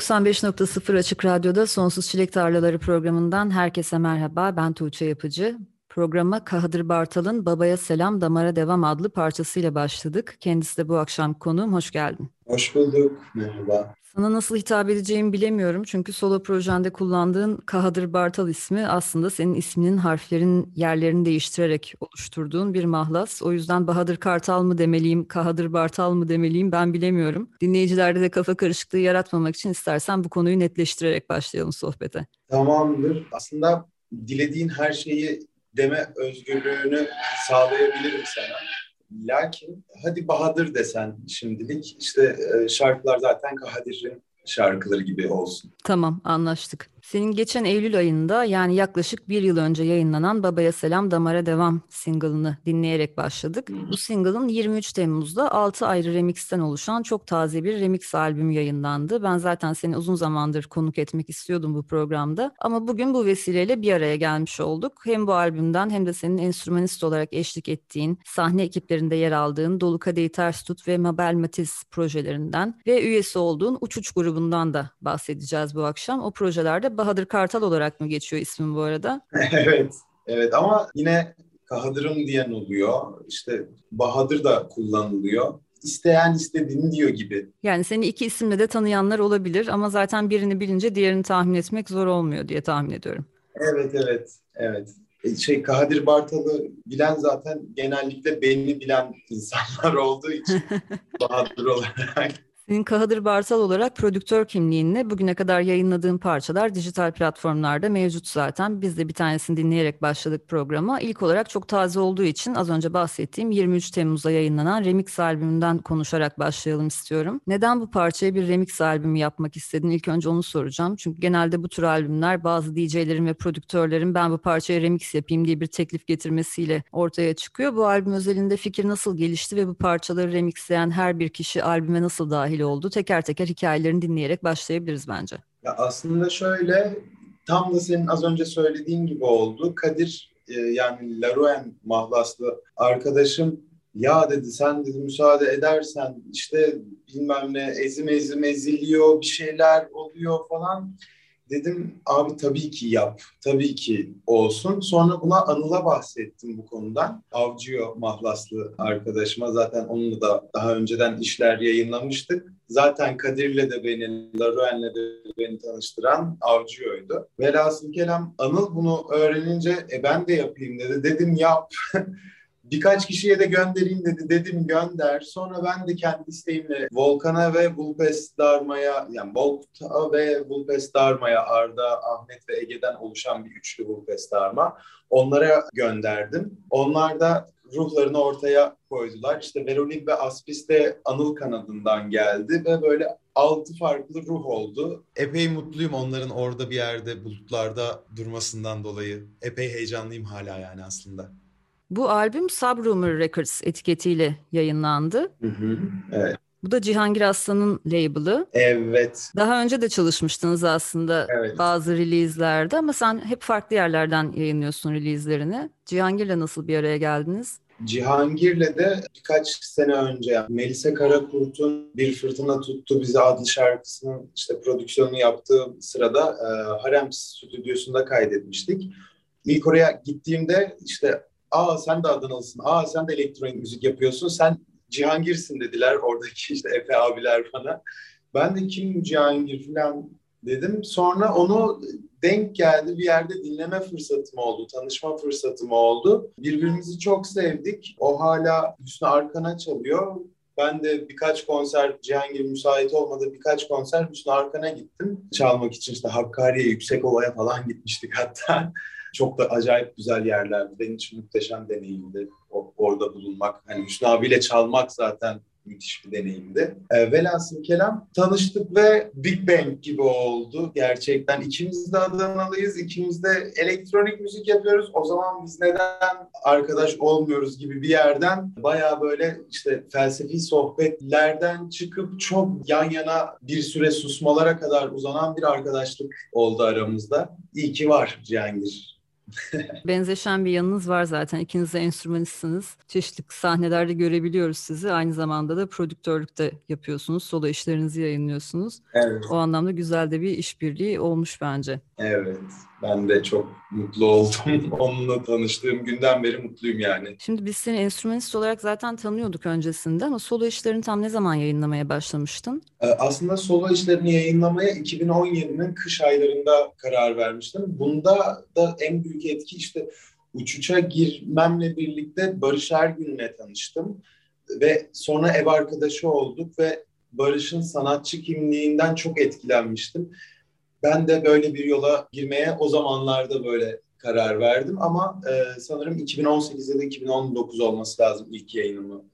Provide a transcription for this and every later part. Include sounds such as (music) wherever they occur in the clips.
95.0 Açık Radyo'da Sonsuz Çilek Tarlaları programından herkese merhaba. Ben Tuğçe Yapıcı. Programa Kahadır Bartal'ın Babaya Selam Damara Devam adlı parçasıyla başladık. Kendisi de bu akşam konuğum. Hoş geldin. Hoş bulduk. Merhaba. Sana nasıl hitap edeceğimi bilemiyorum. Çünkü solo projende kullandığın Kahadır Bartal ismi aslında senin isminin harflerin yerlerini değiştirerek oluşturduğun bir mahlas. O yüzden Bahadır Kartal mı demeliyim, Kahadır Bartal mı demeliyim ben bilemiyorum. Dinleyicilerde de kafa karışıklığı yaratmamak için istersen bu konuyu netleştirerek başlayalım sohbete. Tamamdır. Aslında dilediğin her şeyi deme özgürlüğünü sağlayabilirim sana. Lakin hadi Bahadır desen şimdilik işte e, şarkılar zaten Kadir'in şarkıları gibi olsun. Tamam anlaştık. Senin geçen Eylül ayında yani yaklaşık bir yıl önce yayınlanan Babaya Selam Damara Devam single'ını dinleyerek başladık. Bu single'ın 23 Temmuz'da 6 ayrı remixten oluşan çok taze bir remix albümü yayınlandı. Ben zaten seni uzun zamandır konuk etmek istiyordum bu programda. Ama bugün bu vesileyle bir araya gelmiş olduk. Hem bu albümden hem de senin enstrümanist olarak eşlik ettiğin, sahne ekiplerinde yer aldığın Dolu Kadehi Ters Tut ve Mabel Matiz projelerinden ve üyesi olduğun Uçuç grubundan da bahsedeceğiz bu akşam. O projelerde Bahadır Kartal olarak mı geçiyor ismin bu arada? (laughs) evet, evet ama yine Kahadır'ım diyen oluyor. İşte Bahadır da kullanılıyor. İsteyen istediğini diyor gibi. Yani seni iki isimle de tanıyanlar olabilir ama zaten birini bilince diğerini tahmin etmek zor olmuyor diye tahmin ediyorum. Evet, evet, evet. E, şey Kadir Bartal'ı bilen zaten genellikle beni bilen insanlar olduğu için (laughs) Bahadır olarak senin Kahadır Bartal olarak prodüktör kimliğinle bugüne kadar yayınladığın parçalar dijital platformlarda mevcut zaten. Biz de bir tanesini dinleyerek başladık programa. İlk olarak çok taze olduğu için az önce bahsettiğim 23 Temmuz'da yayınlanan remix albümünden konuşarak başlayalım istiyorum. Neden bu parçaya bir remix albümü yapmak istedin? İlk önce onu soracağım. Çünkü genelde bu tür albümler bazı DJ'lerin ve prodüktörlerin ben bu parçaya remix yapayım diye bir teklif getirmesiyle ortaya çıkıyor. Bu albüm özelinde fikir nasıl gelişti ve bu parçaları remixleyen her bir kişi albüme nasıl dahil dahil oldu? Teker teker hikayelerini dinleyerek başlayabiliriz bence. Ya aslında şöyle tam da senin az önce söylediğin gibi oldu. Kadir e, yani Larouen mahlaslı arkadaşım ya dedi sen dedi müsaade edersen işte bilmem ne ezim ezim eziliyor bir şeyler oluyor falan. Dedim abi tabii ki yap, tabii ki olsun. Sonra buna Anıl'a bahsettim bu konudan. Avcıyo mahlaslı arkadaşıma zaten onunla da daha önceden işler yayınlamıştık. Zaten Kadir'le de beni, Laruen'le de beni tanıştıran Avcıyo'ydu. Velhasıl kelam Anıl bunu öğrenince e ben de yapayım dedi. Dedim yap. (laughs) Birkaç kişiye de göndereyim dedi. Dedim gönder. Sonra ben de kendi isteğimle Volkan'a ve Vulpes Darma'ya yani Volta ve Vulpes Darma'ya Arda, Ahmet ve Ege'den oluşan bir üçlü Vulpes Darma. Onlara gönderdim. Onlar da ruhlarını ortaya koydular. İşte Veronik ve Aspis de Anıl kanadından geldi ve böyle altı farklı ruh oldu. Epey mutluyum onların orada bir yerde bulutlarda durmasından dolayı. Epey heyecanlıyım hala yani aslında. Bu albüm Subrumor Records etiketiyle yayınlandı. Hı hı, evet. Bu da Cihangir Aslan'ın label'ı. Evet. Daha önce de çalışmıştınız aslında evet. bazı release'lerde ama sen hep farklı yerlerden yayınlıyorsun release'lerini. Cihangir'le nasıl bir araya geldiniz? Cihangir'le de birkaç sene önce Melisa Karakurt'un Bir Fırtına Tuttu Bizi adlı şarkısının işte prodüksiyonunu yaptığı sırada e, Harem stüdyosunda kaydetmiştik. İlk oraya gittiğimde işte aa sen de Adanalısın, aa sen de elektronik müzik yapıyorsun, sen Cihangir'sin dediler oradaki işte Efe abiler bana. Ben de kim Cihangir falan dedim. Sonra onu denk geldi bir yerde dinleme fırsatım oldu, tanışma fırsatım oldu. Birbirimizi çok sevdik. O hala Hüsnü Arkan'a çalıyor. Ben de birkaç konser Cihangir müsait olmadı birkaç konser Hüsnü Arkan'a gittim. Çalmak için işte Hakkari'ye, Yüksekova'ya falan gitmiştik hatta. Çok da acayip güzel yerlerdi. Benim için muhteşem deneyimdi orada bulunmak. Hani Hüsnü abiyle çalmak zaten müthiş bir deneyimdi. E, velhasıl kelam tanıştık ve Big Bang gibi oldu gerçekten. İkimiz de Adanalıyız, ikimiz de elektronik müzik yapıyoruz. O zaman biz neden arkadaş olmuyoruz gibi bir yerden baya böyle işte felsefi sohbetlerden çıkıp çok yan yana bir süre susmalara kadar uzanan bir arkadaşlık oldu aramızda. İyi ki var Cihangir. (laughs) Benzeşen bir yanınız var zaten. İkiniz de enstrümanistsiniz. Çeşitli sahnelerde görebiliyoruz sizi. Aynı zamanda da prodüktörlük de yapıyorsunuz. Solo işlerinizi yayınlıyorsunuz. Evet. O anlamda güzel de bir işbirliği olmuş bence. Evet. Ben de çok mutlu oldum. (laughs) Onunla tanıştığım günden beri mutluyum yani. Şimdi biz seni enstrümanist olarak zaten tanıyorduk öncesinde ama solo işlerini tam ne zaman yayınlamaya başlamıştın? Ee, aslında solo işlerini yayınlamaya 2017'nin kış aylarında karar vermiştim. Bunda da en büyük etki işte uçuşa girmemle birlikte Barış Ergün'le tanıştım. Ve sonra ev arkadaşı olduk ve Barış'ın sanatçı kimliğinden çok etkilenmiştim ben de böyle bir yola girmeye o zamanlarda böyle karar verdim ama e, sanırım 2018 ya da 2019 olması lazım ilk yayınımı.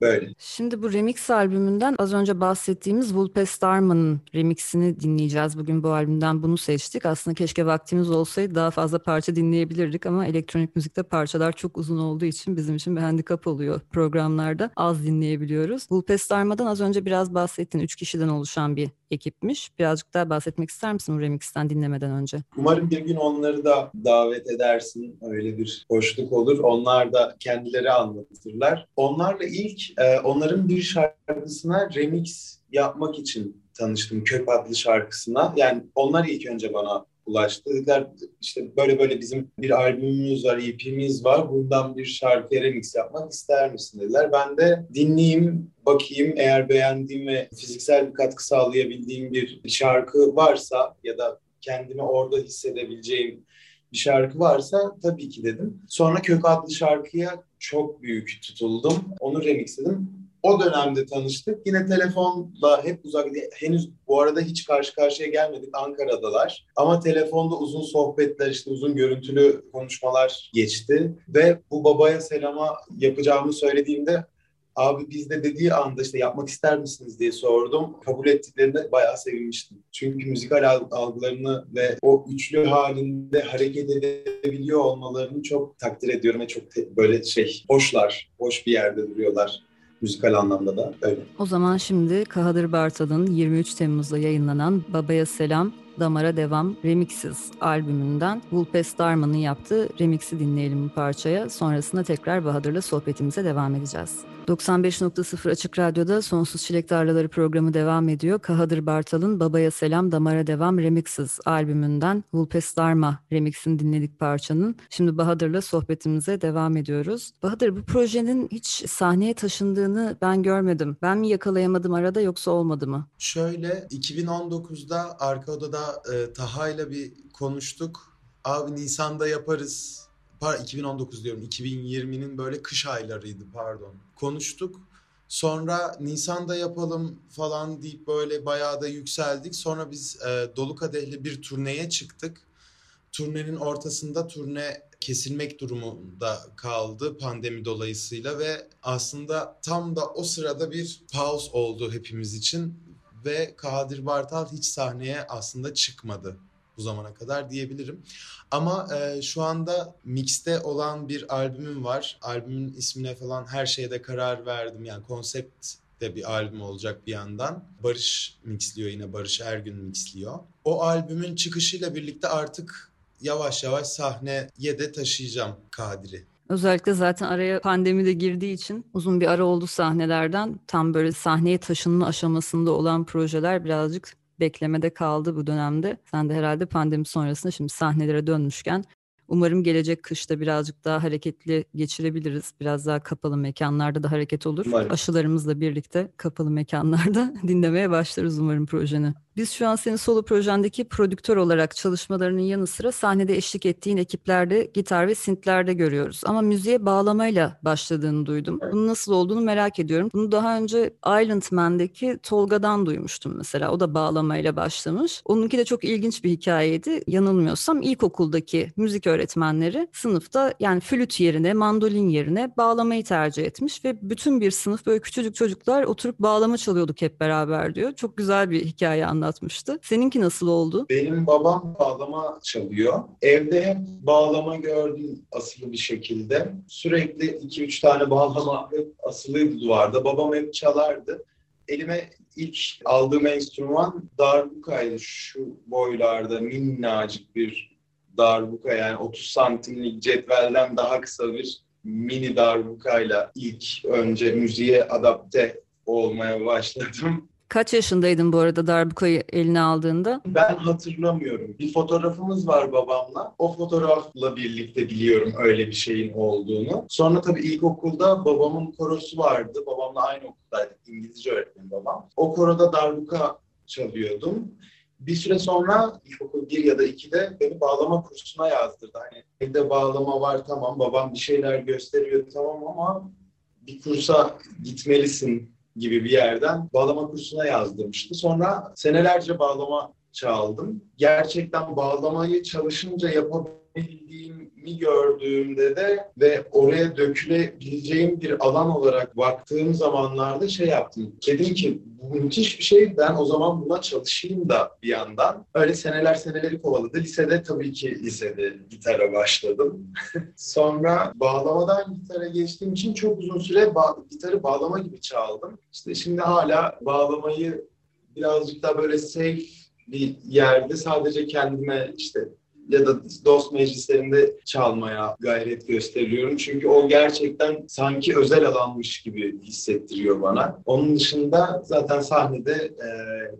Böyle. Şimdi bu remix albümünden az önce bahsettiğimiz Vulpe Starman'ın remixini dinleyeceğiz. Bugün bu albümden bunu seçtik. Aslında keşke vaktimiz olsaydı daha fazla parça dinleyebilirdik ama elektronik müzikte parçalar çok uzun olduğu için bizim için bir handikap oluyor programlarda. Az dinleyebiliyoruz. Vulpe Starman'dan az önce biraz bahsettin. Üç kişiden oluşan bir ekipmiş. Birazcık daha bahsetmek ister misin bu remixten dinlemeden önce? Umarım bir gün onları da davet edersin. Öyle bir hoşluk olur. Onlar da kendileri anlatırlar. Onlarla ilk e, onların bir şarkısına remix yapmak için tanıştım. Köp adlı şarkısına. Yani onlar ilk önce bana ulaştı. Dediler işte böyle böyle bizim bir albümümüz var, EP'miz var. Bundan bir şarkı remix yapmak ister misin dediler. Ben de dinleyeyim, bakayım eğer beğendiğim ve fiziksel bir katkı sağlayabildiğim bir şarkı varsa ya da kendimi orada hissedebileceğim bir şarkı varsa tabii ki dedim. Sonra Kök adlı şarkıya çok büyük tutuldum. Onu remixledim. O dönemde tanıştık. Yine telefonla hep uzak, henüz bu arada hiç karşı karşıya gelmedik. Ankara'dalar. Ama telefonda uzun sohbetler, işte uzun görüntülü konuşmalar geçti. Ve bu babaya selama yapacağımı söylediğimde Abi biz de dediği anda işte yapmak ister misiniz diye sordum. Kabul ettiklerinde bayağı sevinmiştim. Çünkü müzikal algılarını ve o üçlü halinde hareket edebiliyor olmalarını çok takdir ediyorum ve çok böyle şey hoşlar, hoş bir yerde duruyorlar müzikal anlamda da öyle. O zaman şimdi Kahadır Bartal'ın 23 Temmuz'da yayınlanan Babaya Selam Damara Devam Remixes albümünden Vulpes Darman'ın yaptığı remixi dinleyelim bu parçaya. Sonrasında tekrar Bahadır'la sohbetimize devam edeceğiz. 95.0 Açık Radyo'da Sonsuz Çilek Tarlaları programı devam ediyor. Kahadır Bartal'ın Babaya Selam Damara Devam Remixes albümünden Vulpes Darma remixini dinledik parçanın. Şimdi Bahadır'la sohbetimize devam ediyoruz. Bahadır bu projenin hiç sahneye taşındığını ben görmedim. Ben mi yakalayamadım arada yoksa olmadı mı? Şöyle 2019'da arka odada e, Taha'yla bir konuştuk. Abi Nisan'da yaparız. Par 2019 diyorum. 2020'nin böyle kış aylarıydı pardon. Konuştuk. Sonra Nisan'da yapalım falan deyip böyle bayağı da yükseldik. Sonra biz e, Dolu Kadehli bir turneye çıktık. Turnenin ortasında turne kesilmek durumunda kaldı pandemi dolayısıyla ve aslında tam da o sırada bir pause oldu hepimiz için ve Kadir Bartal hiç sahneye aslında çıkmadı bu zamana kadar diyebilirim. Ama e, şu anda mixte olan bir albümüm var. Albümün ismine falan her şeyde karar verdim. Yani konsept de bir albüm olacak bir yandan. Barış mixliyor yine Barış Ergün mixliyor. O albümün çıkışıyla birlikte artık yavaş yavaş sahneye de taşıyacağım Kadir'i. Özellikle zaten araya pandemi de girdiği için uzun bir ara oldu sahnelerden. Tam böyle sahneye taşınma aşamasında olan projeler birazcık beklemede kaldı bu dönemde. Sen de herhalde pandemi sonrasında şimdi sahnelere dönmüşken umarım gelecek kışta birazcık daha hareketli geçirebiliriz. Biraz daha kapalı mekanlarda da hareket olur. Umarım. Aşılarımızla birlikte kapalı mekanlarda (laughs) dinlemeye başlarız umarım projeni. Biz şu an senin solo projendeki prodüktör olarak çalışmalarının yanı sıra sahnede eşlik ettiğin ekiplerde gitar ve sintlerde görüyoruz. Ama müziğe bağlamayla başladığını duydum. Bunun nasıl olduğunu merak ediyorum. Bunu daha önce Island Man'deki Tolga'dan duymuştum mesela. O da bağlamayla başlamış. Onunki de çok ilginç bir hikayeydi. Yanılmıyorsam ilkokuldaki müzik öğretmenleri sınıfta yani flüt yerine, mandolin yerine bağlamayı tercih etmiş ve bütün bir sınıf böyle küçücük çocuklar oturup bağlama çalıyorduk hep beraber diyor. Çok güzel bir hikaye anlatmıştı. Seninki nasıl oldu? Benim babam bağlama çalıyor. Evde hep bağlama gördüm asılı bir şekilde. Sürekli 2-3 tane bağlama hep asılıydı duvarda. Babam hep çalardı. Elime ilk aldığım enstrüman darbukaydı. Şu boylarda minnacık bir darbuka yani 30 santimlik cetvelden daha kısa bir mini darbukayla ilk önce müziğe adapte olmaya başladım. Kaç yaşındaydın bu arada darbukayı eline aldığında? Ben hatırlamıyorum. Bir fotoğrafımız var babamla. O fotoğrafla birlikte biliyorum öyle bir şeyin olduğunu. Sonra tabii ilkokulda babamın korosu vardı. Babamla aynı okuldaydık. İngilizce öğretmeni babam. O koroda darbuka çalıyordum. Bir süre sonra ilkokul 1 ya da 2'de beni bağlama kursuna yazdırdı. Hani evde bağlama var tamam babam bir şeyler gösteriyor tamam ama bir kursa gitmelisin gibi bir yerden bağlama kursuna yazdırmıştı. Sonra senelerce bağlama çaldım. Gerçekten bağlamayı çalışınca yapabildiğimi gördüğümde de ve oraya dökülebileceğim bir alan olarak baktığım zamanlarda şey yaptım. Dedim ki bu müthiş bir şey. Ben o zaman buna çalışayım da bir yandan. Öyle seneler seneleri kovaladı. Lisede tabii ki lisede gitara başladım. (laughs) Sonra bağlamadan gitara geçtiğim için çok uzun süre ba- gitarı bağlama gibi çaldım. İşte şimdi hala bağlamayı birazcık daha böyle safe bir yerde sadece kendime işte ya da dost meclislerinde çalmaya gayret gösteriyorum. Çünkü o gerçekten sanki özel alanmış gibi hissettiriyor bana. Onun dışında zaten sahnede e,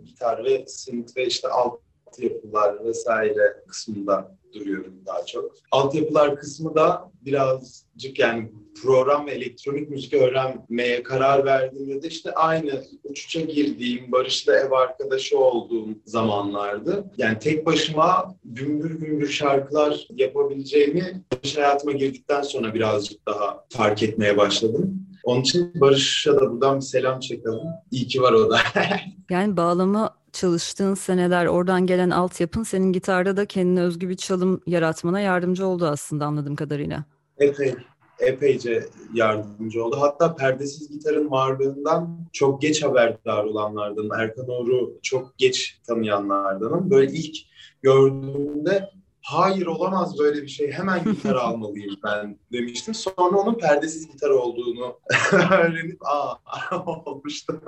gitar ve synth ve işte alt yapılar vesaire kısmında duruyorum daha çok. Altyapılar kısmı da birazcık yani program ve elektronik müzik öğrenmeye karar verdiğimde de işte aynı uçuşa girdiğim, Barış'la ev arkadaşı olduğum zamanlardı. Yani tek başıma gümbür gümbür şarkılar yapabileceğimi Barış hayatıma girdikten sonra birazcık daha fark etmeye başladım. Onun için Barış'a da buradan bir selam çekelim. İyi ki var o da. (laughs) Yani bağlama çalıştığın seneler oradan gelen altyapın senin gitarda da kendine özgü bir çalım yaratmana yardımcı oldu aslında anladığım kadarıyla. Epey, epeyce yardımcı oldu. Hatta perdesiz gitarın varlığından çok geç haberdar olanlardan, Erkan Oğur'u çok geç tanıyanlardanım. Böyle ilk gördüğümde hayır olamaz böyle bir şey hemen (laughs) gitar almalıyım ben demiştim. Sonra onun perdesiz gitar olduğunu (laughs) öğrenip aa (laughs) olmuştu.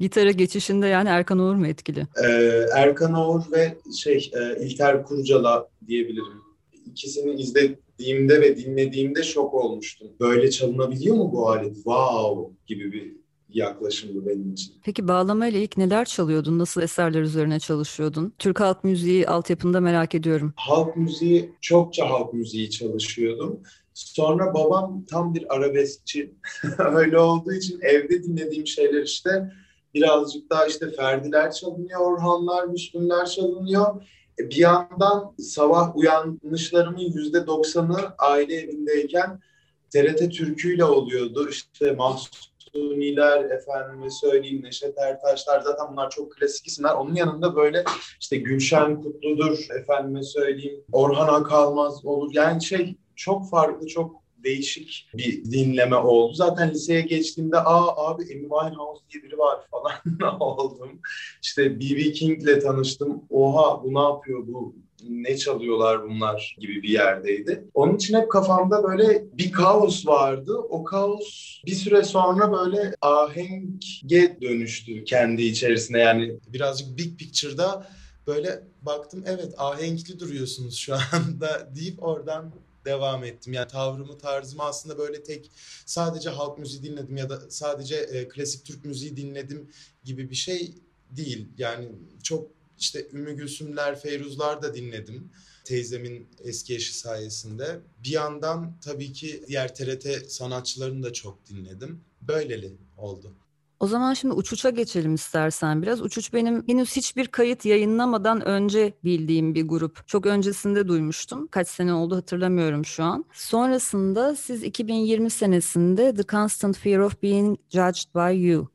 Gitara geçişinde yani Erkan Oğur mu etkili? Ee, Erkan Oğur ve şey e, İlter Kurcala diyebilirim. İkisini izlediğimde ve dinlediğimde şok olmuştum. Böyle çalınabiliyor mu bu alet? Wow gibi bir yaklaşımdı benim için. Peki bağlamayla ilk neler çalıyordun? Nasıl eserler üzerine çalışıyordun? Türk halk müziği altyapında merak ediyorum. Halk müziği, çokça halk müziği çalışıyordum. Sonra babam tam bir arabeskçi. (laughs) Öyle olduğu için evde dinlediğim şeyler işte birazcık daha işte Ferdiler çalınıyor, Orhanlar, Müslümler çalınıyor. E, Bir yandan sabah uyanışlarımın yüzde doksanı aile evindeyken TRT türküyle oluyordu. İşte Mahsuniler, efendime söyleyeyim Neşet Ertaşlar zaten bunlar çok klasik isimler. Onun yanında böyle işte Gülşen Kutludur, efendime söyleyeyim Orhan Akalmaz olur. Yani şey çok farklı, çok değişik bir dinleme oldu. Zaten liseye geçtiğimde aa abi Amy Winehouse diye biri var falan (laughs) oldum. İşte B.B. King'le tanıştım. Oha bu ne yapıyor bu ne çalıyorlar bunlar gibi bir yerdeydi. Onun için hep kafamda böyle bir kaos vardı. O kaos bir süre sonra böyle ahenge dönüştü kendi içerisinde yani. Birazcık big picture'da böyle baktım evet ahenkli duruyorsunuz şu (laughs) anda deyip oradan devam ettim. Yani tavrımı tarzımı aslında böyle tek sadece halk müziği dinledim ya da sadece e, klasik Türk müziği dinledim gibi bir şey değil. Yani çok işte Ümmü Gülsümler, Feyruzlar da dinledim. Teyzemin eski eşi sayesinde. Bir yandan tabii ki diğer TRT sanatçılarını da çok dinledim. Böyleli oldu. O zaman şimdi Uçuç'a geçelim istersen biraz. Uçuç benim henüz hiçbir kayıt yayınlamadan önce bildiğim bir grup. Çok öncesinde duymuştum. Kaç sene oldu hatırlamıyorum şu an. Sonrasında siz 2020 senesinde The Constant Fear of Being Judged by You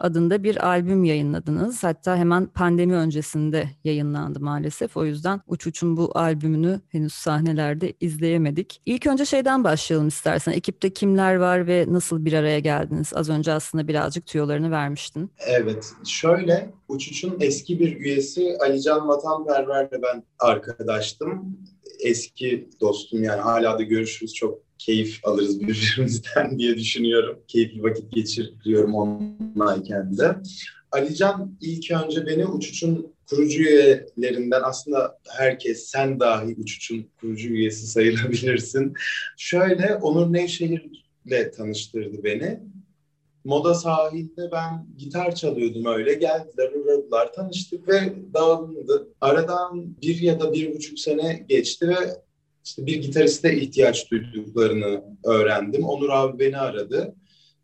adında bir albüm yayınladınız. Hatta hemen pandemi öncesinde yayınlandı maalesef. O yüzden Uçuç'un bu albümünü henüz sahnelerde izleyemedik. İlk önce şeyden başlayalım istersen. Ekipte kimler var ve nasıl bir araya geldiniz? Az önce aslında birazcık tüyolarını vermiştin. Evet, şöyle Uçuç'un eski bir üyesi Alican Vatanperver'le ben arkadaştım. Eski dostum yani hala da görüşürüz çok keyif alırız birbirimizden (laughs) diye düşünüyorum. Keyifli vakit geçiriyorum onunlayken de. Alican ilk önce beni Uçuç'un kurucu üyelerinden aslında herkes sen dahi Uçuç'un kurucu üyesi sayılabilirsin. Şöyle Onur Nevşehir'le tanıştırdı beni. Moda sahilde ben gitar çalıyordum öyle. Geldiler, uğradılar, tanıştık ve dağılındı. Aradan bir ya da bir buçuk sene geçti ve işte bir gitariste ihtiyaç duyduklarını öğrendim. Onur abi beni aradı.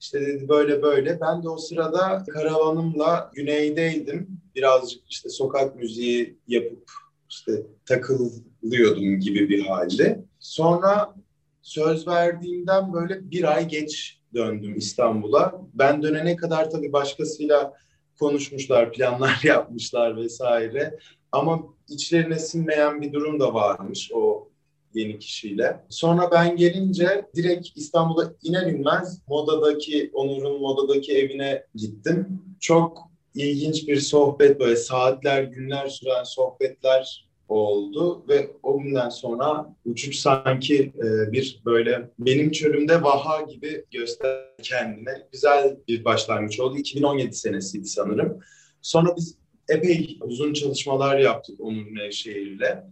İşte dedi böyle böyle. Ben de o sırada karavanımla güneydeydim. Birazcık işte sokak müziği yapıp işte takılıyordum gibi bir halde. Sonra söz verdiğimden böyle bir ay geç döndüm İstanbul'a. Ben dönene kadar tabii başkasıyla konuşmuşlar, planlar (laughs) yapmışlar vesaire. Ama içlerine sinmeyen bir durum da varmış o yeni kişiyle. Sonra ben gelince direkt İstanbul'a iner inmez Moda'daki, Onur'un Moda'daki evine gittim. Çok ilginç bir sohbet böyle saatler, günler süren sohbetler oldu ve o günden sonra uçuş sanki e, bir böyle benim çölümde vaha gibi göster kendine güzel bir başlangıç oldu. 2017 senesiydi sanırım. Sonra biz epey uzun çalışmalar yaptık Onur Nevşehir'le.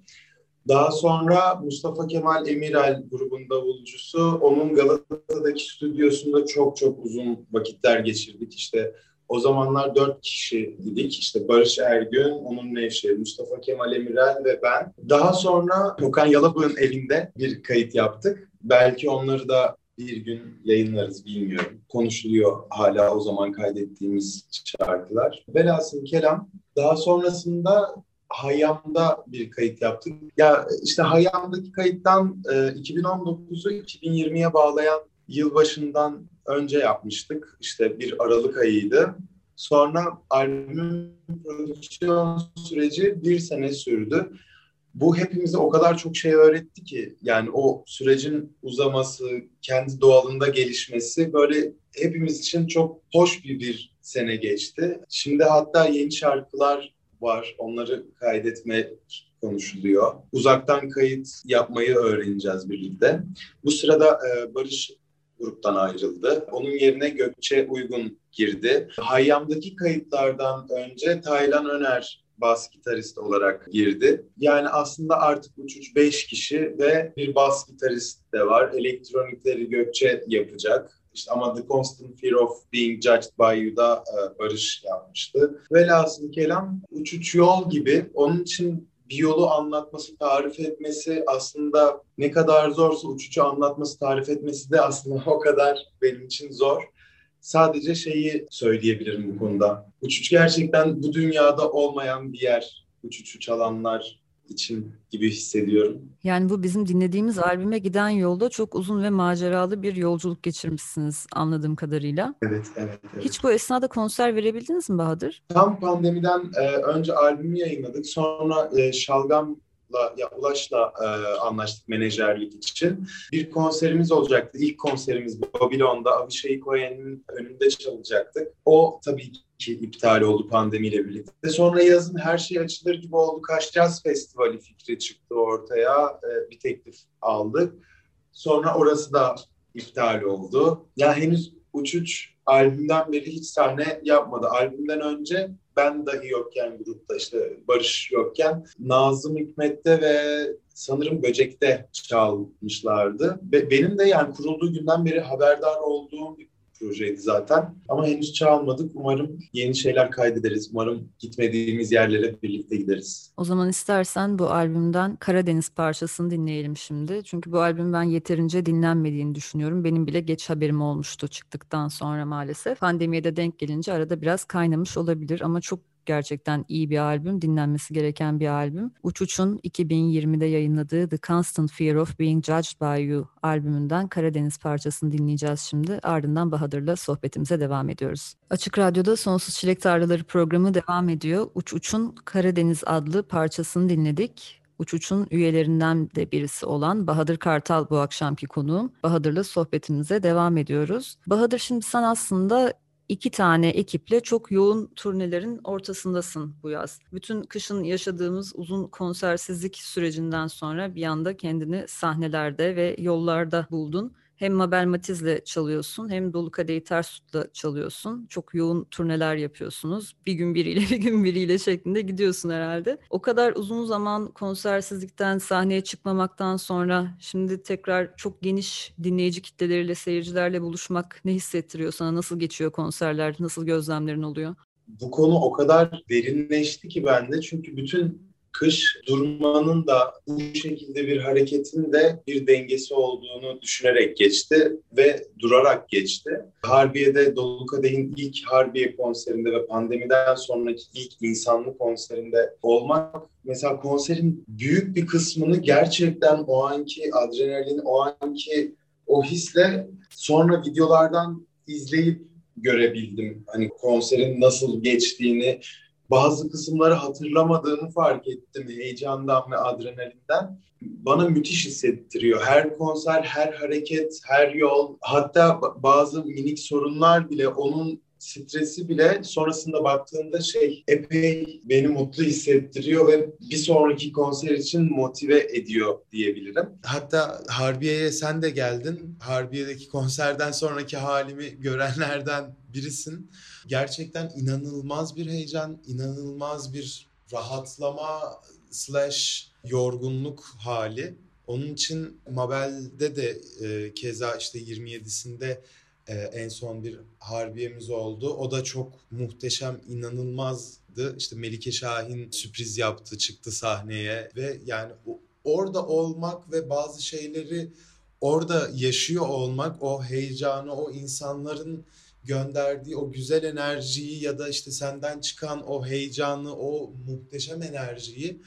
Daha sonra Mustafa Kemal Emiral grubun davulcusu. Onun Galata'daki stüdyosunda çok çok uzun vakitler geçirdik. İşte o zamanlar dört kişi idik. İşte Barış Ergün, onun Nevşehir, Mustafa Kemal Emiral ve ben. Daha sonra Okan Yalabık'ın evinde bir kayıt yaptık. Belki onları da bir gün yayınlarız bilmiyorum. Konuşuluyor hala o zaman kaydettiğimiz şarkılar. Velhasıl kelam daha sonrasında Hayyam'da bir kayıt yaptık. Ya işte Hayyam'daki kayıttan e, 2019'u 2020'ye bağlayan yılbaşından önce yapmıştık. İşte bir Aralık ayıydı. Sonra albümün prodüksiyon süreci bir sene sürdü. Bu hepimize o kadar çok şey öğretti ki yani o sürecin uzaması, kendi doğalında gelişmesi böyle hepimiz için çok hoş bir bir sene geçti. Şimdi hatta yeni şarkılar var. Onları kaydetme konuşuluyor. Uzaktan kayıt yapmayı öğreneceğiz birlikte. Bu sırada e, Barış gruptan ayrıldı. Onun yerine Gökçe Uygun girdi. Hayyam'daki kayıtlardan önce Taylan Öner bas gitarist olarak girdi. Yani aslında artık uçuş 5 kişi ve bir bas gitarist de var. Elektronikleri Gökçe yapacak. İşte ama The Constant Fear of Being Judged by You'da e, Barış yapmıştı. Velhasıl kelam uçuş yol gibi. Onun için bir yolu anlatması, tarif etmesi aslında ne kadar zorsa uçucu anlatması, tarif etmesi de aslında (laughs) o kadar benim için zor. Sadece şeyi söyleyebilirim bu konuda. Uçuş gerçekten bu dünyada olmayan bir yer. Uçucu çalanlar için gibi hissediyorum. Yani bu bizim dinlediğimiz albüme giden yolda çok uzun ve maceralı bir yolculuk geçirmişsiniz anladığım kadarıyla. Evet, evet. evet. Hiç bu esnada konser verebildiniz mi Bahadır? Tam pandemiden e, önce albümü yayınladık. Sonra e, Şalgam ya Ulaş'la e, anlaştık menajerlik için. Bir konserimiz olacaktı. İlk konserimiz Babilon'da Avishai Cohen'in önünde çalacaktık. O tabii ki iptal oldu pandemiyle birlikte. Sonra yazın her şey açılır gibi oldu. Kaş Jazz Festivali fikri çıktı ortaya. E, bir teklif aldık. Sonra orası da iptal oldu. Ya yani henüz Uçuç albümden beri hiç sahne yapmadı. Albümden önce ben dahi yokken grupta işte Barış yokken Nazım Hikmet'te ve sanırım Böcek'te çalmışlardı. Ve benim de yani kurulduğu günden beri haberdar olduğum bir projeydi zaten. Ama henüz çalmadık. Umarım yeni şeyler kaydederiz. Umarım gitmediğimiz yerlere birlikte gideriz. O zaman istersen bu albümden Karadeniz parçasını dinleyelim şimdi. Çünkü bu albüm ben yeterince dinlenmediğini düşünüyorum. Benim bile geç haberim olmuştu çıktıktan sonra maalesef. Pandemiye de denk gelince arada biraz kaynamış olabilir ama çok gerçekten iyi bir albüm, dinlenmesi gereken bir albüm. Uç Uç'un 2020'de yayınladığı The Constant Fear of Being Judged by You albümünden Karadeniz parçasını dinleyeceğiz şimdi. Ardından Bahadır'la sohbetimize devam ediyoruz. Açık Radyo'da Sonsuz Çilek Tarlaları programı devam ediyor. Uç Uç'un Karadeniz adlı parçasını dinledik. Uç Uç'un üyelerinden de birisi olan Bahadır Kartal bu akşamki konuğum. Bahadır'la sohbetimize devam ediyoruz. Bahadır şimdi sen aslında iki tane ekiple çok yoğun turnelerin ortasındasın bu yaz. Bütün kışın yaşadığımız uzun konsersizlik sürecinden sonra bir anda kendini sahnelerde ve yollarda buldun hem Mabel Matiz'le çalıyorsun hem Dolu Kadehi Ters çalıyorsun. Çok yoğun turneler yapıyorsunuz. Bir gün biriyle (laughs) bir gün biriyle şeklinde gidiyorsun herhalde. O kadar uzun zaman konsersizlikten sahneye çıkmamaktan sonra şimdi tekrar çok geniş dinleyici kitleleriyle, seyircilerle buluşmak ne hissettiriyor sana? Nasıl geçiyor konserler? Nasıl gözlemlerin oluyor? Bu konu o kadar derinleşti ki bende çünkü bütün kış durmanın da bu şekilde bir hareketin de bir dengesi olduğunu düşünerek geçti ve durarak geçti. Harbiye'de Dolu Kadeh'in ilk Harbiye konserinde ve pandemiden sonraki ilk insanlı konserinde olmak mesela konserin büyük bir kısmını gerçekten o anki adrenalin, o anki o hisle sonra videolardan izleyip görebildim. Hani konserin nasıl geçtiğini, bazı kısımları hatırlamadığını fark ettim heyecandan ve adrenalinden. Bana müthiş hissettiriyor. Her konser, her hareket, her yol, hatta bazı minik sorunlar bile onun stresi bile sonrasında baktığında şey epey beni mutlu hissettiriyor ve bir sonraki konser için motive ediyor diyebilirim. Hatta Harbiye'ye sen de geldin. Harbiye'deki konserden sonraki halimi görenlerden birisin. Gerçekten inanılmaz bir heyecan, inanılmaz bir rahatlama slash yorgunluk hali. Onun için Mabel'de de e, keza işte 27'sinde e, en son bir harbiyemiz oldu. O da çok muhteşem, inanılmazdı. İşte Melike Şahin sürpriz yaptı, çıktı sahneye ve yani orada olmak ve bazı şeyleri orada yaşıyor olmak, o heyecanı, o insanların gönderdiği o güzel enerjiyi ya da işte senden çıkan o heyecanı, o muhteşem enerjiyi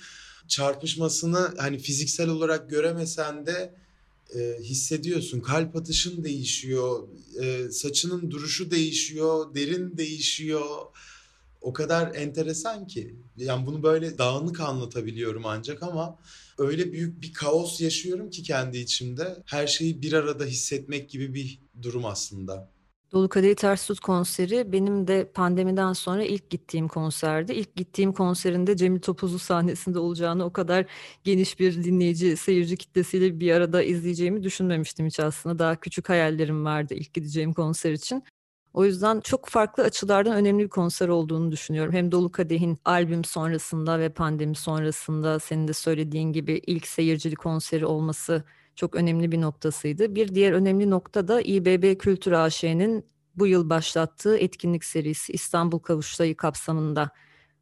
çarpışmasını hani fiziksel olarak göremesen de e, hissediyorsun. Kalp atışın değişiyor, e, saçının duruşu değişiyor, derin değişiyor. O kadar enteresan ki. Yani bunu böyle dağınık anlatabiliyorum ancak ama öyle büyük bir kaos yaşıyorum ki kendi içimde. Her şeyi bir arada hissetmek gibi bir durum aslında. Dolu Kadehi Ters Tut konseri benim de pandemiden sonra ilk gittiğim konserdi. İlk gittiğim konserinde Cemil Topuzlu sahnesinde olacağını o kadar geniş bir dinleyici, seyirci kitlesiyle bir arada izleyeceğimi düşünmemiştim hiç aslında. Daha küçük hayallerim vardı ilk gideceğim konser için. O yüzden çok farklı açılardan önemli bir konser olduğunu düşünüyorum. Hem Dolu Kadeh'in albüm sonrasında ve pandemi sonrasında senin de söylediğin gibi ilk seyircili konseri olması çok önemli bir noktasıydı. Bir diğer önemli nokta da İBB Kültür AŞ'nin bu yıl başlattığı etkinlik serisi İstanbul Kavuştayı kapsamında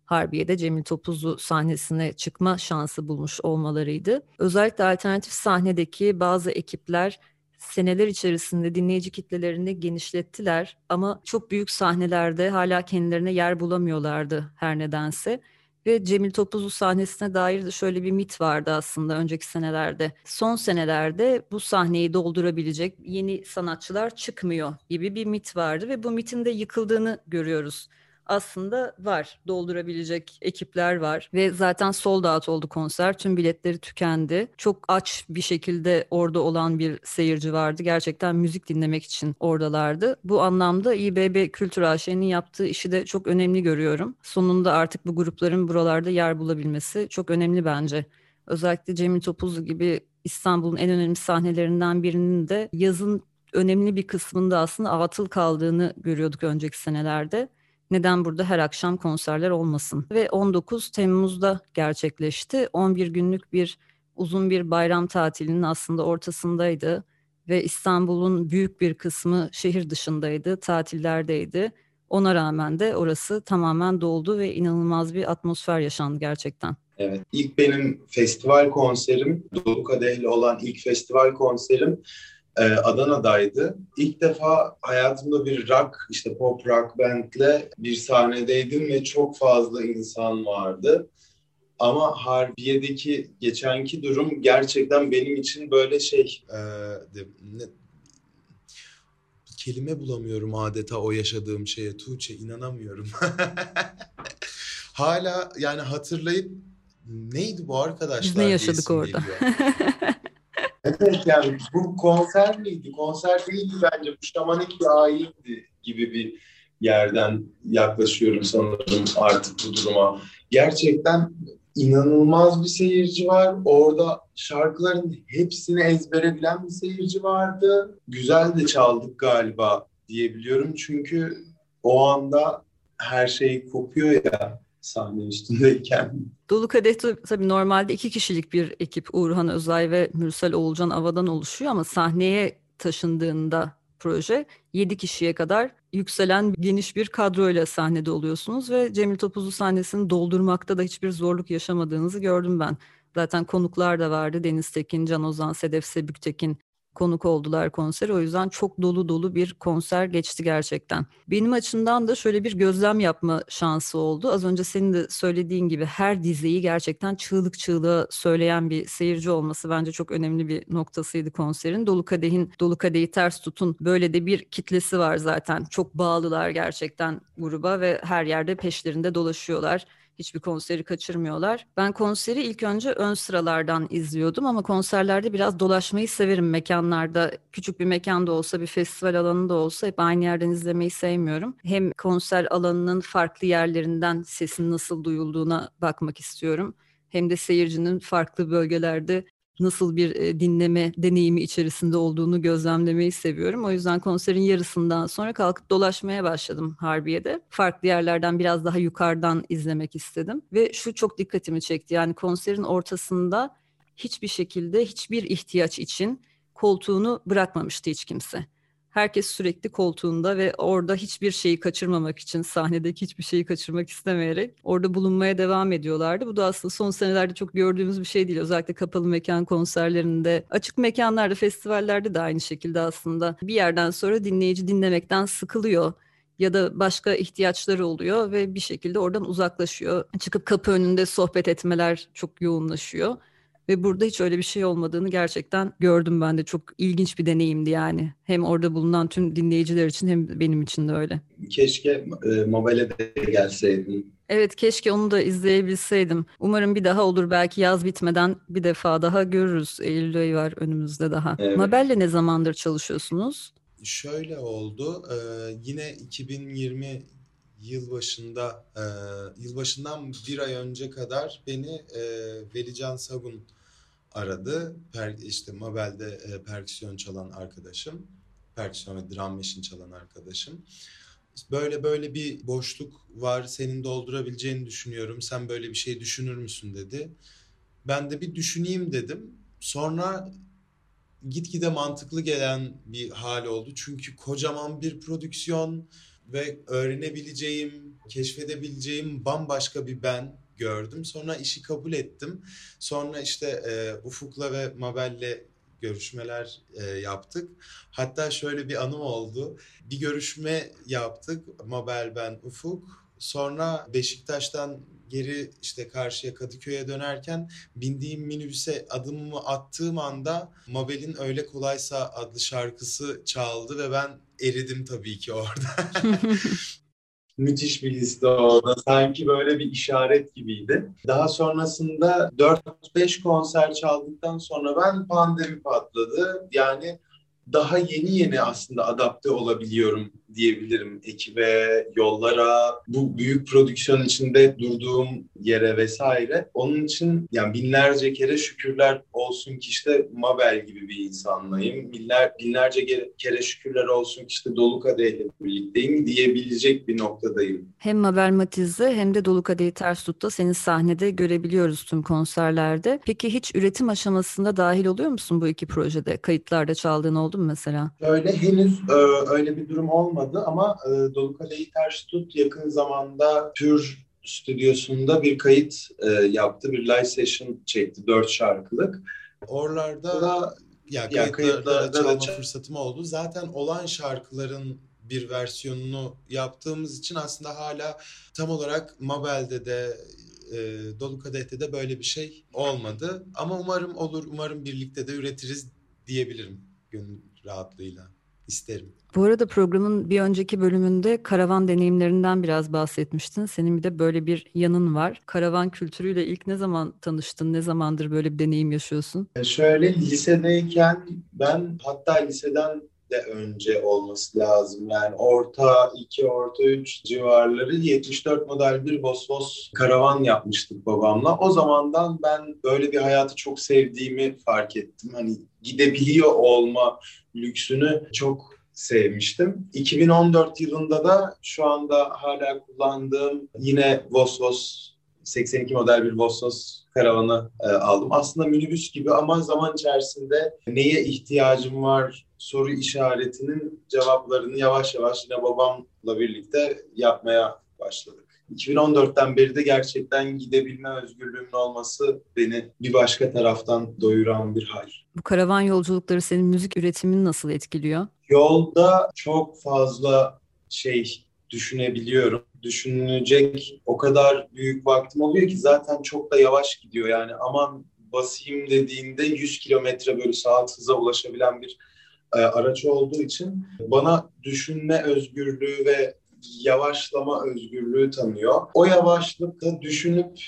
Harbiye'de Cemil Topuzlu sahnesine çıkma şansı bulmuş olmalarıydı. Özellikle alternatif sahnedeki bazı ekipler seneler içerisinde dinleyici kitlelerini genişlettiler ama çok büyük sahnelerde hala kendilerine yer bulamıyorlardı her nedense. Ve Cemil Topuzlu sahnesine dair de şöyle bir mit vardı aslında önceki senelerde. Son senelerde bu sahneyi doldurabilecek yeni sanatçılar çıkmıyor gibi bir mit vardı ve bu mitin de yıkıldığını görüyoruz aslında var. Doldurabilecek ekipler var ve zaten sold out oldu konser. Tüm biletleri tükendi. Çok aç bir şekilde orada olan bir seyirci vardı. Gerçekten müzik dinlemek için oradalardı. Bu anlamda İBB Kültür AŞ'nin yaptığı işi de çok önemli görüyorum. Sonunda artık bu grupların buralarda yer bulabilmesi çok önemli bence. Özellikle Cemil Topuzlu gibi İstanbul'un en önemli sahnelerinden birinin de yazın önemli bir kısmında aslında atıl kaldığını görüyorduk önceki senelerde neden burada her akşam konserler olmasın? Ve 19 Temmuz'da gerçekleşti. 11 günlük bir uzun bir bayram tatilinin aslında ortasındaydı. ve İstanbul'un büyük bir kısmı şehir dışındaydı, tatillerdeydi. Ona rağmen de orası tamamen doldu ve inanılmaz bir atmosfer yaşandı gerçekten. Evet, ilk benim festival konserim, Dolu Kadeh'le olan ilk festival konserim e, Adana'daydı. İlk defa hayatımda bir rock, işte pop rock bandle bir sahnedeydim ve çok fazla insan vardı. Ama Harbiye'deki geçenki durum gerçekten benim için böyle şey... Ee, de, ne, kelime bulamıyorum adeta o yaşadığım şeye. Tuğçe inanamıyorum. (laughs) Hala yani hatırlayıp neydi bu arkadaşlar Biz ne yaşadık orada? (laughs) evet yani bu konser miydi? Konser değildi bence. Bu şamanik bir ayindi gibi bir yerden yaklaşıyorum sanırım artık bu duruma. Gerçekten inanılmaz bir seyirci var. Orada şarkıların hepsini ezbere bilen bir seyirci vardı. Güzel de çaldık galiba diyebiliyorum. Çünkü o anda her şey kopuyor ya sahne üstündeyken. Dolu Kadeh tabii normalde iki kişilik bir ekip Uğurhan Özay ve Mürsel Oğulcan Ava'dan oluşuyor ama sahneye taşındığında proje 7 kişiye kadar yükselen geniş bir kadroyla sahnede oluyorsunuz ve Cemil Topuzlu sahnesini doldurmakta da hiçbir zorluk yaşamadığınızı gördüm ben. Zaten konuklar da vardı. Deniz Tekin, Can Ozan, Sedef Sebüktekin konuk oldular konser. O yüzden çok dolu dolu bir konser geçti gerçekten. Benim açımdan da şöyle bir gözlem yapma şansı oldu. Az önce senin de söylediğin gibi her dizeyi gerçekten çığlık çığlığa söyleyen bir seyirci olması bence çok önemli bir noktasıydı konserin. Dolu Kadeh'in Dolu Kadeh'i ters tutun böyle de bir kitlesi var zaten. Çok bağlılar gerçekten gruba ve her yerde peşlerinde dolaşıyorlar. Hiçbir konseri kaçırmıyorlar. Ben konseri ilk önce ön sıralardan izliyordum ama konserlerde biraz dolaşmayı severim mekanlarda. Küçük bir mekanda olsa, bir festival alanında olsa hep aynı yerden izlemeyi sevmiyorum. Hem konser alanının farklı yerlerinden sesin nasıl duyulduğuna bakmak istiyorum. Hem de seyircinin farklı bölgelerde nasıl bir e, dinleme deneyimi içerisinde olduğunu gözlemlemeyi seviyorum. O yüzden konserin yarısından sonra kalkıp dolaşmaya başladım Harbiye'de. Farklı yerlerden biraz daha yukarıdan izlemek istedim. Ve şu çok dikkatimi çekti. Yani konserin ortasında hiçbir şekilde hiçbir ihtiyaç için koltuğunu bırakmamıştı hiç kimse. Herkes sürekli koltuğunda ve orada hiçbir şeyi kaçırmamak için sahnedeki hiçbir şeyi kaçırmak istemeyerek orada bulunmaya devam ediyorlardı. Bu da aslında son senelerde çok gördüğümüz bir şey değil. Özellikle kapalı mekan konserlerinde, açık mekanlarda, festivallerde de aynı şekilde aslında. Bir yerden sonra dinleyici dinlemekten sıkılıyor ya da başka ihtiyaçları oluyor ve bir şekilde oradan uzaklaşıyor. Çıkıp kapı önünde sohbet etmeler çok yoğunlaşıyor. Ve burada hiç öyle bir şey olmadığını gerçekten gördüm ben de. Çok ilginç bir deneyimdi yani. Hem orada bulunan tüm dinleyiciler için hem benim için de öyle. Keşke e, Mobile de gelseydin. Evet keşke onu da izleyebilseydim. Umarım bir daha olur. Belki yaz bitmeden bir defa daha görürüz. Eylül ayı var önümüzde daha. Evet. Mabel'le ne zamandır çalışıyorsunuz? Şöyle oldu. E, yine 2020 yılbaşında e, yılbaşından bir ay önce kadar beni e, Velican Sagun aradı. Per, işte Mabel'de e, perküsyon çalan arkadaşım. Perküsyon ve drum machine çalan arkadaşım. Böyle böyle bir boşluk var. Senin doldurabileceğini düşünüyorum. Sen böyle bir şey düşünür müsün dedi. Ben de bir düşüneyim dedim. Sonra gitgide mantıklı gelen bir hal oldu. Çünkü kocaman bir prodüksiyon ve öğrenebileceğim, keşfedebileceğim bambaşka bir ben gördüm. Sonra işi kabul ettim. Sonra işte e, Ufuk'la ve Mabel'le görüşmeler e, yaptık. Hatta şöyle bir anım oldu. Bir görüşme yaptık. Mabel, ben, Ufuk. Sonra Beşiktaş'tan geri işte karşıya Kadıköy'e dönerken bindiğim minibüse adımımı attığım anda Mabel'in Öyle Kolaysa adlı şarkısı çaldı ve ben eridim tabii ki orada. (laughs) Müthiş bir liste oldu. Sanki böyle bir işaret gibiydi. Daha sonrasında 4-5 konser çaldıktan sonra ben pandemi patladı. Yani daha yeni yeni aslında adapte olabiliyorum diyebilirim. Ekibe, yollara, bu büyük prodüksiyon içinde durduğum yere vesaire. Onun için yani binlerce kere şükürler olsun ki işte Mabel gibi bir insanlayım. Binler, binlerce kere şükürler olsun ki işte Dolu Kadehle birlikteyim diyebilecek bir noktadayım. Hem Mabel Matiz'de hem de Dolu Kadehi Ters Tut'ta seni sahnede görebiliyoruz tüm konserlerde. Peki hiç üretim aşamasında dahil oluyor musun bu iki projede? Kayıtlarda çaldığın oldu mu mesela? Öyle henüz e, öyle bir durum olmadı ama e, Dolu Kadehi Ters Tut yakın zamanda Pür stüdyosunda bir kayıt e, yaptı. Bir live session çekti. Dört şarkılık. Oralarda da, ya kayıtlarda, kayıtlarda çalma da fırsatım oldu. Zaten olan şarkıların bir versiyonunu yaptığımız için aslında hala tam olarak Mabel'de de e, Dolu Kadeh'te de böyle bir şey olmadı. Ama umarım olur, umarım birlikte de üretiriz diyebilirim gönül rahatlığıyla. isterim. Bu arada programın bir önceki bölümünde karavan deneyimlerinden biraz bahsetmiştin. Senin bir de böyle bir yanın var. Karavan kültürüyle ilk ne zaman tanıştın? Ne zamandır böyle bir deneyim yaşıyorsun? E, şöyle lisedeyken ben hatta liseden de önce olması lazım. Yani orta 2, orta 3 civarları 74 model bir Vosvos karavan yapmıştık babamla. O zamandan ben böyle bir hayatı çok sevdiğimi fark ettim. Hani gidebiliyor olma lüksünü çok sevmiştim. 2014 yılında da şu anda hala kullandığım yine Vosvos 82 model bir Vosvos karavanı e, aldım. Aslında minibüs gibi ama zaman içerisinde neye ihtiyacım var soru işaretinin cevaplarını yavaş yavaş yine babamla birlikte yapmaya başladık. 2014'ten beri de gerçekten gidebilme özgürlüğümün olması beni bir başka taraftan doyuran bir hal. Bu karavan yolculukları senin müzik üretimini nasıl etkiliyor? Yolda çok fazla şey düşünebiliyorum. Düşünecek o kadar büyük vaktim oluyor ki zaten çok da yavaş gidiyor. Yani aman basayım dediğinde 100 kilometre böyle saat hıza ulaşabilen bir e, araç olduğu için bana düşünme özgürlüğü ve yavaşlama özgürlüğü tanıyor. O yavaşlıkta düşünüp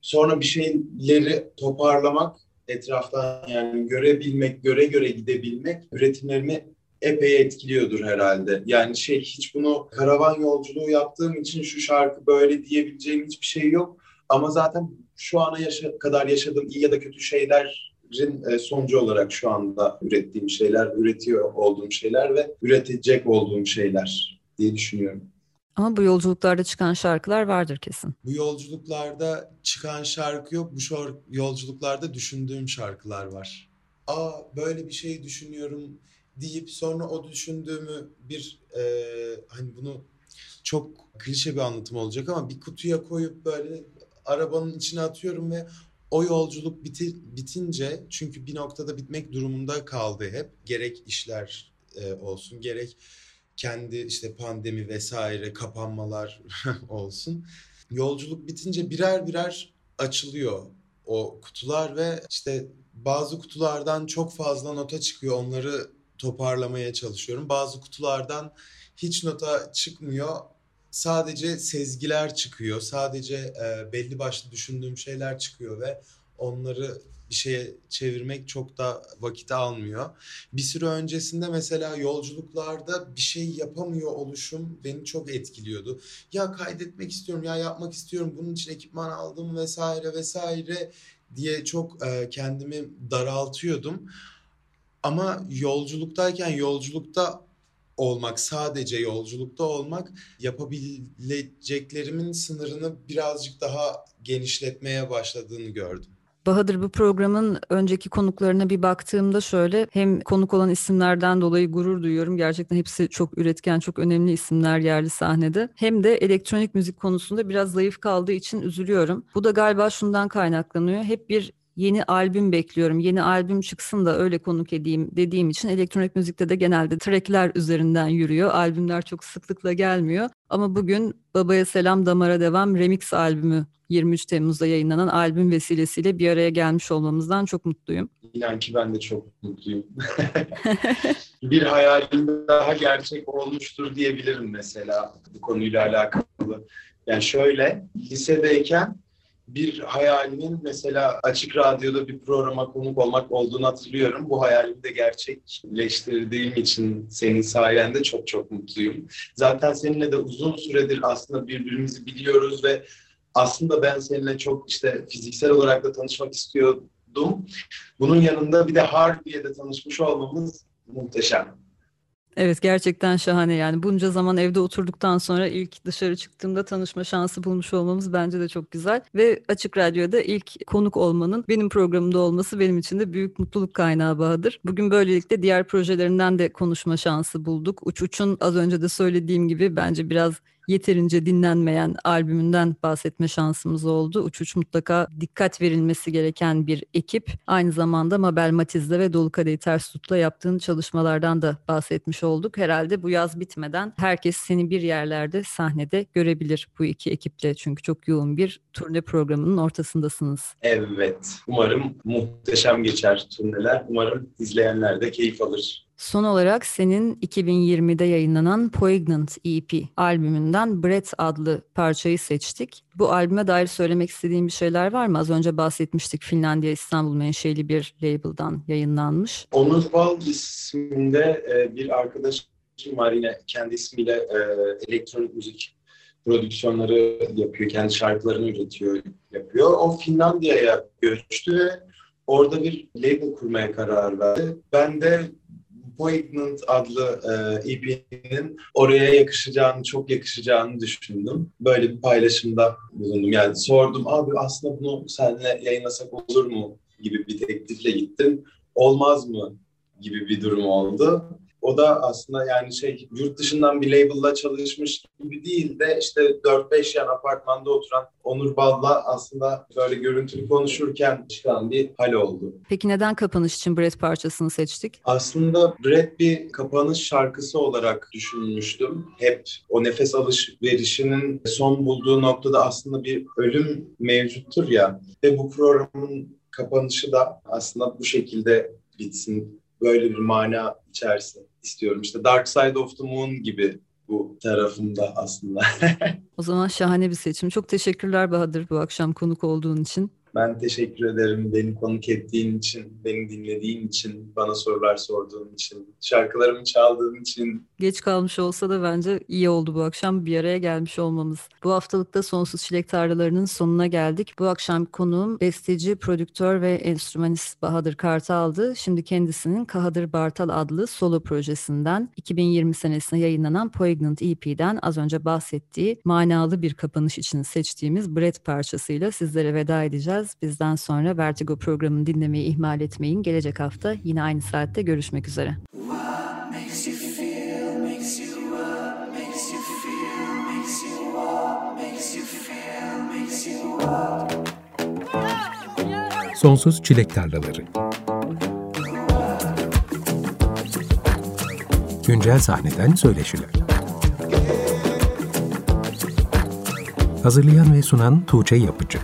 sonra bir şeyleri toparlamak, etraftan yani görebilmek, göre göre gidebilmek üretimlerimi epey etkiliyordur herhalde. Yani şey hiç bunu karavan yolculuğu yaptığım için şu şarkı böyle diyebileceğim hiçbir şey yok. Ama zaten şu ana yaşa kadar yaşadığım iyi ya da kötü şeylerin e, sonucu olarak şu anda ürettiğim şeyler, üretiyor olduğum şeyler ve üretecek olduğum şeyler diye düşünüyorum. Ama bu yolculuklarda çıkan şarkılar vardır kesin. Bu yolculuklarda çıkan şarkı yok. Bu yolculuklarda düşündüğüm şarkılar var. Aa böyle bir şey düşünüyorum deyip sonra o düşündüğümü bir e, hani bunu çok klişe bir anlatım olacak ama bir kutuya koyup böyle arabanın içine atıyorum ve o yolculuk biti, bitince çünkü bir noktada bitmek durumunda kaldı hep. Gerek işler e, olsun gerek kendi işte pandemi vesaire kapanmalar (laughs) olsun. Yolculuk bitince birer birer açılıyor o kutular ve işte bazı kutulardan çok fazla nota çıkıyor. Onları toparlamaya çalışıyorum. Bazı kutulardan hiç nota çıkmıyor. Sadece sezgiler çıkıyor. Sadece belli başlı düşündüğüm şeyler çıkıyor ve onları bir şeye çevirmek çok da vakit almıyor. Bir süre öncesinde mesela yolculuklarda bir şey yapamıyor oluşum beni çok etkiliyordu. Ya kaydetmek istiyorum, ya yapmak istiyorum, bunun için ekipman aldım vesaire vesaire diye çok e, kendimi daraltıyordum. Ama yolculuktayken yolculukta olmak, sadece yolculukta olmak yapabileceklerimin sınırını birazcık daha genişletmeye başladığını gördüm. Bahadır bu programın önceki konuklarına bir baktığımda şöyle hem konuk olan isimlerden dolayı gurur duyuyorum. Gerçekten hepsi çok üretken, çok önemli isimler yerli sahnede. Hem de elektronik müzik konusunda biraz zayıf kaldığı için üzülüyorum. Bu da galiba şundan kaynaklanıyor. Hep bir yeni albüm bekliyorum. Yeni albüm çıksın da öyle konuk edeyim dediğim için elektronik müzikte de genelde trackler üzerinden yürüyor. Albümler çok sıklıkla gelmiyor. Ama bugün Babaya Selam Damara Devam Remix albümü 23 Temmuz'da yayınlanan albüm vesilesiyle bir araya gelmiş olmamızdan çok mutluyum. İnan ki ben de çok mutluyum. (laughs) bir hayalim daha gerçek olmuştur diyebilirim mesela bu konuyla alakalı. Yani şöyle lisedeyken bir hayalimin mesela Açık Radyo'da bir programa konuk olmak olduğunu hatırlıyorum. Bu hayalimi de gerçekleştirdiğim için senin sayende çok çok mutluyum. Zaten seninle de uzun süredir aslında birbirimizi biliyoruz ve aslında ben seninle çok işte fiziksel olarak da tanışmak istiyordum. Bunun yanında bir de Harbiye'de tanışmış olmamız muhteşem. Evet gerçekten şahane yani bunca zaman evde oturduktan sonra ilk dışarı çıktığımda tanışma şansı bulmuş olmamız bence de çok güzel. Ve Açık Radyo'da ilk konuk olmanın benim programımda olması benim için de büyük mutluluk kaynağı Bahadır. Bugün böylelikle diğer projelerinden de konuşma şansı bulduk. Uç Uç'un az önce de söylediğim gibi bence biraz yeterince dinlenmeyen albümünden bahsetme şansımız oldu. Uç Uç mutlaka dikkat verilmesi gereken bir ekip. Aynı zamanda Mabel Matiz'le ve Dolu Kadehi Ters Tut'la yaptığın çalışmalardan da bahsetmiş olduk. Herhalde bu yaz bitmeden herkes seni bir yerlerde sahnede görebilir bu iki ekiple. Çünkü çok yoğun bir turne programının ortasındasınız. Evet. Umarım muhteşem geçer turneler. Umarım izleyenler de keyif alır. Son olarak senin 2020'de yayınlanan Poignant EP albümünden Brett adlı parçayı seçtik. Bu albüme dair söylemek istediğin bir şeyler var mı? Az önce bahsetmiştik Finlandiya İstanbul menşeli bir label'dan yayınlanmış. Onur Bal isminde e, bir arkadaşım var yine kendi ismiyle e, elektronik müzik prodüksiyonları yapıyor. Kendi şarkılarını üretiyor, yapıyor. O Finlandiya'ya göçtü ve orada bir label kurmaya karar verdi. Ben de Poignant adlı e, EP'nin oraya yakışacağını, çok yakışacağını düşündüm. Böyle bir paylaşımda bulundum. Yani sordum abi aslında bunu seninle yayınlasak olur mu gibi bir teklifle gittim. Olmaz mı gibi bir durum oldu. O da aslında yani şey yurt dışından bir label'la çalışmış gibi değil de işte 4-5 yan apartmanda oturan Onur Bal'la aslında böyle görüntülü konuşurken çıkan bir hal oldu. Peki neden kapanış için Brett parçasını seçtik? Aslında Brett bir kapanış şarkısı olarak düşünmüştüm. Hep o nefes alışverişinin son bulduğu noktada aslında bir ölüm mevcuttur ya. Ve bu programın kapanışı da aslında bu şekilde bitsin. Böyle bir mana içersin istiyorum. İşte Dark Side of the Moon gibi bu tarafında aslında. (laughs) o zaman şahane bir seçim. Çok teşekkürler Bahadır bu akşam konuk olduğun için. Ben teşekkür ederim beni konuk ettiğin için, beni dinlediğin için, bana sorular sorduğun için, şarkılarımı çaldığın için. Geç kalmış olsa da bence iyi oldu bu akşam bir araya gelmiş olmamız. Bu haftalıkta Sonsuz Çilek Tarlalarının sonuna geldik. Bu akşam konuğum besteci, prodüktör ve enstrümanist Bahadır Kartal'dı. Şimdi kendisinin Kahadır Bartal adlı solo projesinden 2020 senesinde yayınlanan Poignant EP'den az önce bahsettiği manalı bir kapanış için seçtiğimiz Brett parçasıyla sizlere veda edeceğiz. Bizden sonra Vertigo programını dinlemeyi ihmal etmeyin. Gelecek hafta yine aynı saatte görüşmek üzere. Sonsuz Çilek Tarlaları Güncel sahneden söyleşiler Hazırlayan ve sunan Tuğçe Yapıcı